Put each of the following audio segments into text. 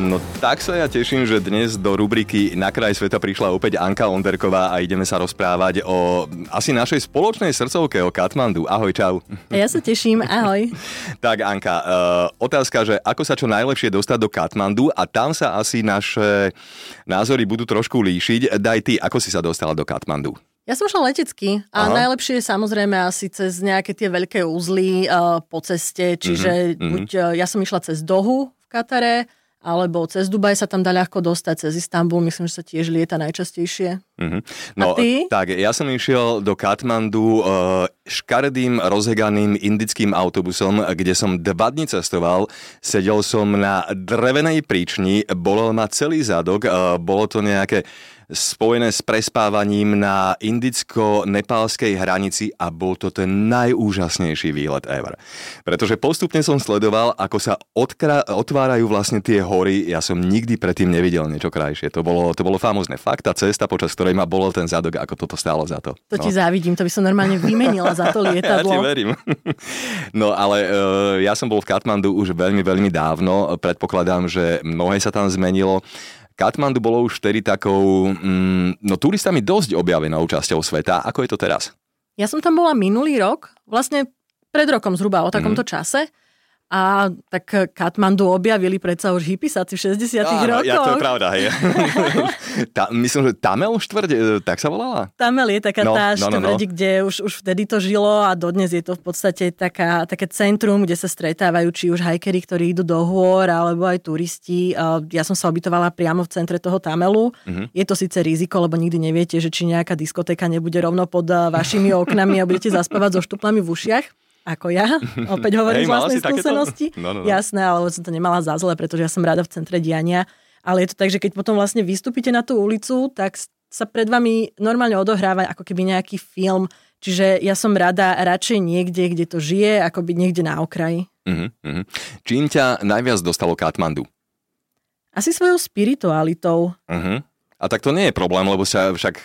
No tak sa ja teším, že dnes do rubriky Na kraj sveta prišla opäť Anka Onderková a ideme sa rozprávať o asi našej spoločnej srdcovke, o Katmandu. Ahoj, čau. Ja sa teším, ahoj. tak Anka, uh, otázka, že ako sa čo najlepšie dostať do Katmandu a tam sa asi naše názory budú trošku líšiť. Daj ty, ako si sa dostala do Katmandu? Ja som šla letecky a Aha. najlepšie je samozrejme asi cez nejaké tie veľké úzly uh, po ceste, čiže mm-hmm. buď uh, ja som išla cez Dohu v Katare, alebo cez Dubaj sa tam dá ľahko dostať, cez Istanbul, myslím, že sa tiež lieta najčastejšie. Mm-hmm. No, A ty? tak ja som išiel do Katmandu uh, škaredým, rozheganým indickým autobusom, kde som dva dní cestoval. Sedel som na drevenej príčni, bolel ma celý zadok, uh, bolo to nejaké spojené s prespávaním na indicko-nepálskej hranici a bol to ten najúžasnejší výlet ever. Pretože postupne som sledoval, ako sa odkra- otvárajú vlastne tie hory. Ja som nikdy predtým nevidel niečo krajšie. To bolo, to bolo famózne. Fakt, tá cesta, počas ktorej ma bolel ten zadok, ako toto stálo za to. To no. ti závidím, to by som normálne vymenila za to lietadlo. ja ti verím. no ale uh, ja som bol v Katmandu už veľmi, veľmi dávno. Predpokladám, že mnohé sa tam zmenilo. Katmandu bolo už vtedy takou, mm, no turistami dosť objavenou časťou sveta. Ako je to teraz? Ja som tam bola minulý rok, vlastne pred rokom zhruba o takomto mm-hmm. čase a tak Katmandu objavili predsa už hippisáci v 60 rokoch. Ja, to je pravda, hej. tá, myslím, že Tamel štvrť, e, tak sa volala? Tamel je taká no, tá no, no, no. kde už, už vtedy to žilo a dodnes je to v podstate taká, také centrum, kde sa stretávajú či už hajkery, ktorí idú do hôr, alebo aj turisti. Ja som sa ubytovala priamo v centre toho Tamelu. Mm-hmm. Je to síce riziko, lebo nikdy neviete, že či nejaká diskotéka nebude rovno pod vašimi oknami a budete zaspávať so štuplami v ušiach ako ja, opäť hovorím z vlastnej skúsenosti. No, no, no. Jasné, ale som to nemala za zle, pretože ja som rada v centre diania. Ale je to tak, že keď potom vlastne vystúpite na tú ulicu, tak sa pred vami normálne odohráva ako keby nejaký film. Čiže ja som rada radšej niekde, kde to žije, ako byť niekde na okraji. Uh-huh, uh-huh. Čím ťa najviac dostalo Katmandu? Asi svojou spiritualitou. Uh-huh. A tak to nie je problém, lebo sa však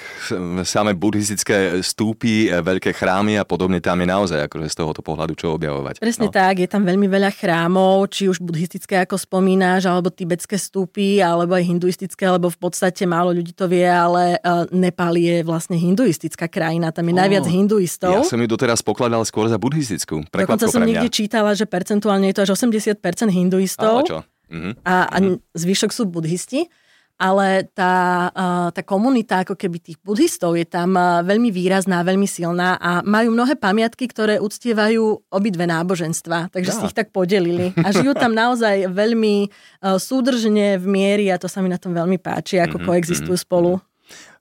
samé buddhistické stúpy, e, veľké chrámy a podobne tam je naozaj akože z tohoto pohľadu čo objavovať. Presne no. tak, je tam veľmi veľa chrámov, či už buddhistické, ako spomínáš, alebo tibetské stúpy, alebo aj hinduistické, lebo v podstate málo ľudí to vie, ale uh, Nepal je vlastne hinduistická krajina, tam je oh, najviac hinduistov. Ja som ju doteraz pokladal skôr za buddhistickú. Dokonca som niekde čítala, že percentuálne je to až 80% hinduistov. A, čo? Mhm. a, a mhm. zvyšok sú buddhisti ale tá, tá komunita ako keby tých buddhistov je tam veľmi výrazná, veľmi silná a majú mnohé pamiatky, ktoré uctievajú obidve náboženstva, takže ja. si ich tak podelili. A žijú tam naozaj veľmi súdržne v miery a to sa mi na tom veľmi páči, ako mm-hmm, koexistujú mm-hmm. spolu.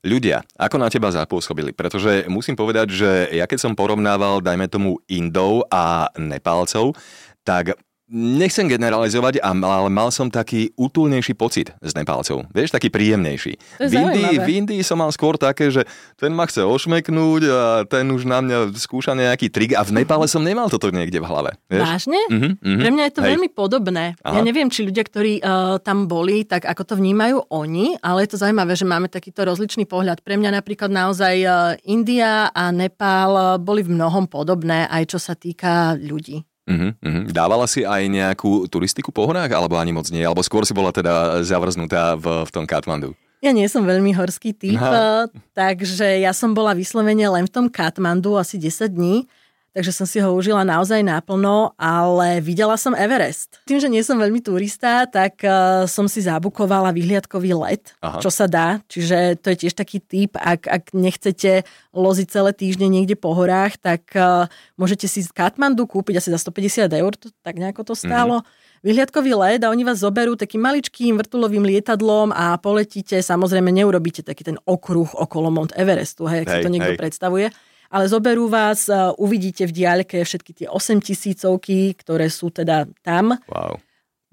Ľudia, ako na teba zapôsobili? Pretože musím povedať, že ja keď som porovnával, dajme tomu, Indov a Nepálcov, tak Nechcem generalizovať, ale mal som taký útulnejší pocit s Nepálcov. Vieš, taký príjemnejší. v Indii, v Indii som mal skôr také, že ten ma chce ošmeknúť a ten už na mňa skúša nejaký trik a v Nepále som nemal toto niekde v hlave. Vieš? Vážne? Uh-huh, uh-huh. Pre mňa je to Hej. veľmi podobné. Aha. Ja neviem, či ľudia, ktorí uh, tam boli, tak ako to vnímajú oni, ale je to zaujímavé, že máme takýto rozličný pohľad. Pre mňa napríklad naozaj uh, India a Nepál uh, boli v mnohom podobné, aj čo sa týka ľudí. Uh-huh, uh-huh. Dávala si aj nejakú turistiku po horách, alebo ani moc nie? Alebo skôr si bola teda zavrznutá v, v tom Katmandu? Ja nie som veľmi horský typ, Aha. takže ja som bola vyslovene len v tom Katmandu asi 10 dní takže som si ho užila naozaj naplno, ale videla som Everest. Tým, že nie som veľmi turista, tak uh, som si zabukovala vyhliadkový let, Aha. čo sa dá, čiže to je tiež taký typ, ak, ak nechcete loziť celé týždne niekde po horách, tak uh, môžete si z Katmandu kúpiť asi za 150 eur, to, tak nejako to stálo. Mm-hmm vyhliadkový let a oni vás zoberú takým maličkým vrtulovým lietadlom a poletíte, samozrejme neurobíte taký ten okruh okolo Mount Everestu, hej, ak hej, si to niekto hej. predstavuje, ale zoberú vás, uvidíte v diaľke všetky tie 8 tisícovky, ktoré sú teda tam. Wow.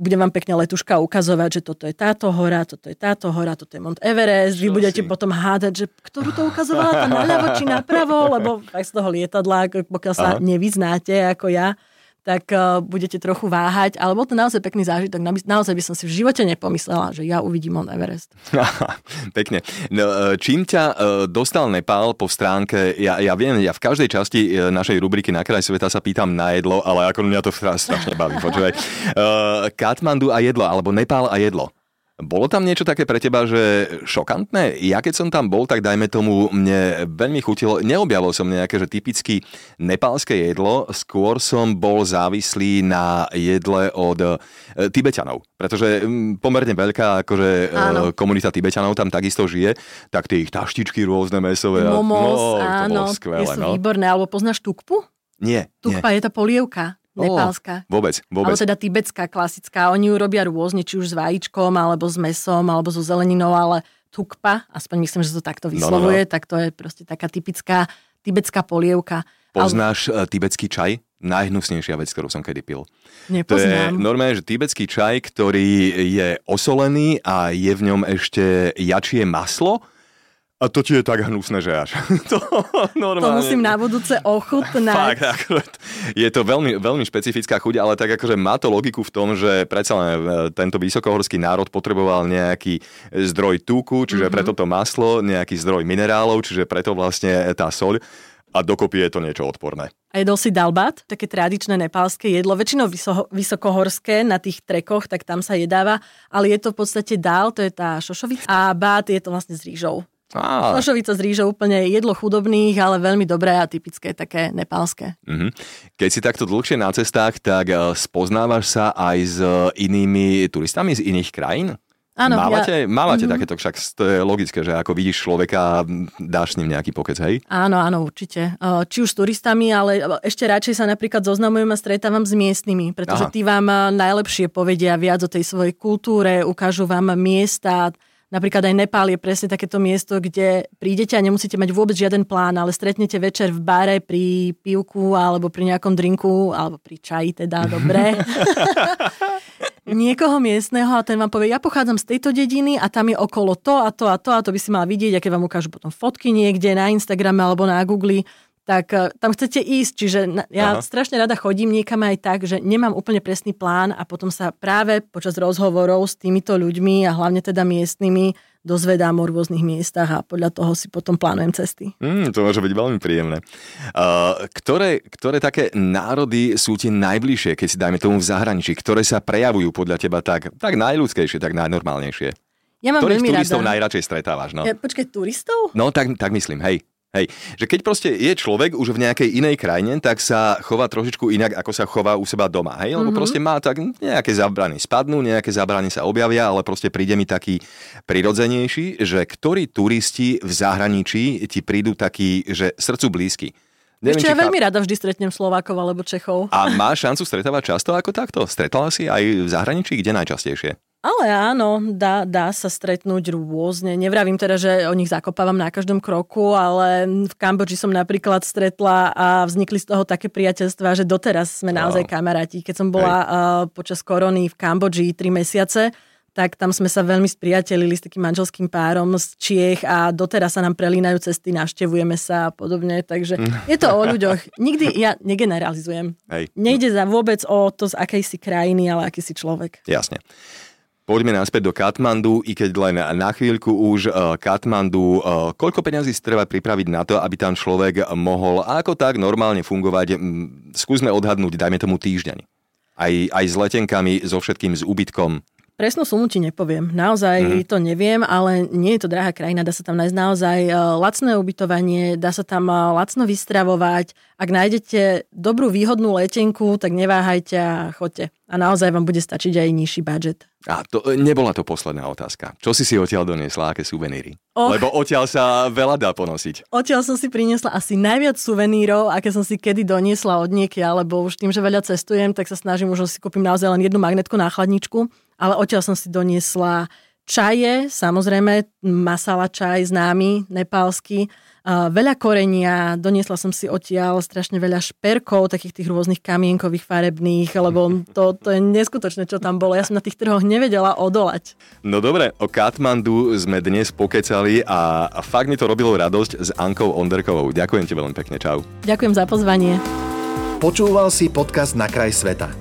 Bude vám pekne letuška ukazovať, že toto je táto hora, toto je táto hora, toto je Mount Everest. Čo Vy budete si? potom hádať, že ktorú to ukazovala, tá naľavo či napravo, lebo aj z toho lietadla, pokiaľ sa Aha. nevyznáte ako ja, tak uh, budete trochu váhať, ale bol to naozaj pekný zážitok. Naozaj by som si v živote nepomyslela, že ja uvidím Mount Everest. Pekne. No, e, čím ťa uh, dostal Nepál po stránke, ja, ja viem, ja v každej časti našej rubriky Na kraj sveta sa pýtam na jedlo, ale ako mňa to strašne baví, počúvaj. Uh, Katmandu a jedlo, alebo Nepál a jedlo. Bolo tam niečo také pre teba, že šokantné? Ja keď som tam bol, tak dajme tomu, mne veľmi chutilo, neobjavil som nejaké, že typicky nepálske jedlo, skôr som bol závislý na jedle od e, Tibetanov, pretože pomerne veľká akože, e, komunita Tibetanov tam takisto žije, tak tie ich taštičky rôzne mesové. Momos, no, áno, skvelé, sú no. výborné. Alebo poznáš tukpu? Nie. Tukpa nie. je tá polievka. Nepálska. Oh, vôbec, vôbec. Alebo teda tibetská, klasická. Oni ju robia rôzne, či už s vajíčkom, alebo s mesom, alebo so zeleninou, ale tukpa, aspoň myslím, že to takto vyslovuje, no, no, no. tak to je proste taká typická tibetská polievka. Poznáš ale... tibetský čaj? Najhnusnejšia vec, ktorú som kedy pil. Nepoznám. To je normálne, že tibetský čaj, ktorý je osolený a je v ňom ešte jačie maslo a to ti je tak hnusné, že až. to, normálne. to musím na budúce ochutnať. Fakt, akože, je to veľmi, veľmi špecifická chuť, ale tak akože má to logiku v tom, že predsa len e, tento vysokohorský národ potreboval nejaký zdroj tuku, čiže mm-hmm. preto to maslo, nejaký zdroj minerálov, čiže preto vlastne tá soľ a dokopy je to niečo odporné. A jedol si dalbat, také tradičné nepálske jedlo, väčšinou vyso- vysokohorské na tých trekoch, tak tam sa jedáva, ale je to v podstate dal, to je tá šošovica a bát je to vlastne s rýžou. Ah. Sošovica s rýžou úplne jedlo chudobných, ale veľmi dobré a typické, také nepálske. Mm-hmm. Keď si takto dlhšie na cestách, tak eh, spoznávaš sa aj s eh, inými turistami z iných krajín? Áno, mávate, ja... mávate mm-hmm. takéto, však to je logické, že ako vidíš človeka, dáš s ním nejaký pokec, hej? Áno, áno, určite. Eh, či už s turistami, ale ešte radšej sa napríklad zoznamujem a stretávam s miestnymi, pretože Aha. tí vám najlepšie povedia viac o tej svojej kultúre, ukážu vám miesta, Napríklad aj Nepál je presne takéto miesto, kde prídete a nemusíte mať vôbec žiaden plán, ale stretnete večer v bare pri pivku alebo pri nejakom drinku, alebo pri čaji teda, dobre. niekoho miestneho a ten vám povie, ja pochádzam z tejto dediny a tam je okolo to a to a to a to by si mal vidieť, aké vám ukážu potom fotky niekde na Instagrame alebo na Google tak eh, tam chcete ísť. Čiže ja Aha. strašne rada chodím niekam aj tak, že nemám úplne presný plán a potom sa práve počas rozhovorov s týmito ľuďmi a hlavne teda miestnymi dozvedám o rôznych miestach a podľa toho si potom plánujem cesty. Mm, to môže byť veľmi príjemné. Uh, ktoré, ktoré také národy sú ti najbližšie, keď si dajme tomu v zahraničí, ktoré sa prejavujú podľa teba tak, tak najľudskejšie, tak najnormálnejšie? Ja mám Ktorých veľmi turistov rada. najradšej stretávaš? No? Ja, počkaj, turistov? No, tak, tak myslím, hej. Hej, že keď proste je človek už v nejakej inej krajine, tak sa chová trošičku inak, ako sa chová u seba doma. Hej, lebo mm-hmm. proste má tak nejaké zábrany spadnú, nejaké zábrany sa objavia, ale proste príde mi taký prirodzenejší, že ktorí turisti v zahraničí ti prídu takí, že srdcu blízky. Neviem, Ešte ja veľmi rada vždy stretnem Slovákov alebo Čechov. A máš šancu stretávať často ako takto? Stretala si aj v zahraničí? Kde najčastejšie? Ale áno, dá, dá sa stretnúť rôzne. Nevravím teda, že o nich zakopávam na každom kroku, ale v Kambodži som napríklad stretla a vznikli z toho také priateľstva, že doteraz sme naozaj kamaráti. Keď som bola uh, počas korony v Kambodži tri mesiace, tak tam sme sa veľmi spriatelili s takým manželským párom z Čiech a doteraz sa nám prelínajú cesty, navštevujeme sa a podobne, takže je to o ľuďoch. Nikdy ja negeneralizujem. Hej. Nejde za vôbec o to, z akej si krajiny, ale aký si človek. Jasne. Poďme naspäť do Katmandu, i keď len na chvíľku už eh, Katmandu. Eh, koľko peňazí treba pripraviť na to, aby tam človek mohol ako tak normálne fungovať? Skúsme odhadnúť, dajme tomu týždeň. Aj, aj s letenkami, so všetkým, s úbytkom. Presnú sumu ti nepoviem. Naozaj mm. to neviem, ale nie je to drahá krajina. Dá sa tam nájsť naozaj e, lacné ubytovanie, dá sa tam e, lacno vystravovať. Ak nájdete dobrú výhodnú letenku, tak neváhajte a choďte. A naozaj vám bude stačiť aj nižší budget. A to e, nebola to posledná otázka. Čo si si odtiaľ doniesla, aké suveníry? Och. Lebo odtiaľ sa veľa dá ponosiť. Odtiaľ som si priniesla asi najviac suvenírov, aké som si kedy doniesla od niekia, lebo už tým, že veľa cestujem, tak sa snažím, už si kúpim naozaj len jednu magnetku na chladničku ale odtiaľ som si doniesla čaje, samozrejme masala čaj známy, nepálsky, veľa korenia, doniesla som si odtiaľ strašne veľa šperkov, takých tých rôznych kamienkových farebných, lebo to, to je neskutočné, čo tam bolo. Ja som na tých trhoch nevedela odolať. No dobre, o Katmandu sme dnes pokecali a fakt mi to robilo radosť s Ankou Onderkovou. Ďakujem ti veľmi pekne, čau. Ďakujem za pozvanie. Počúval si podcast Na kraj sveta.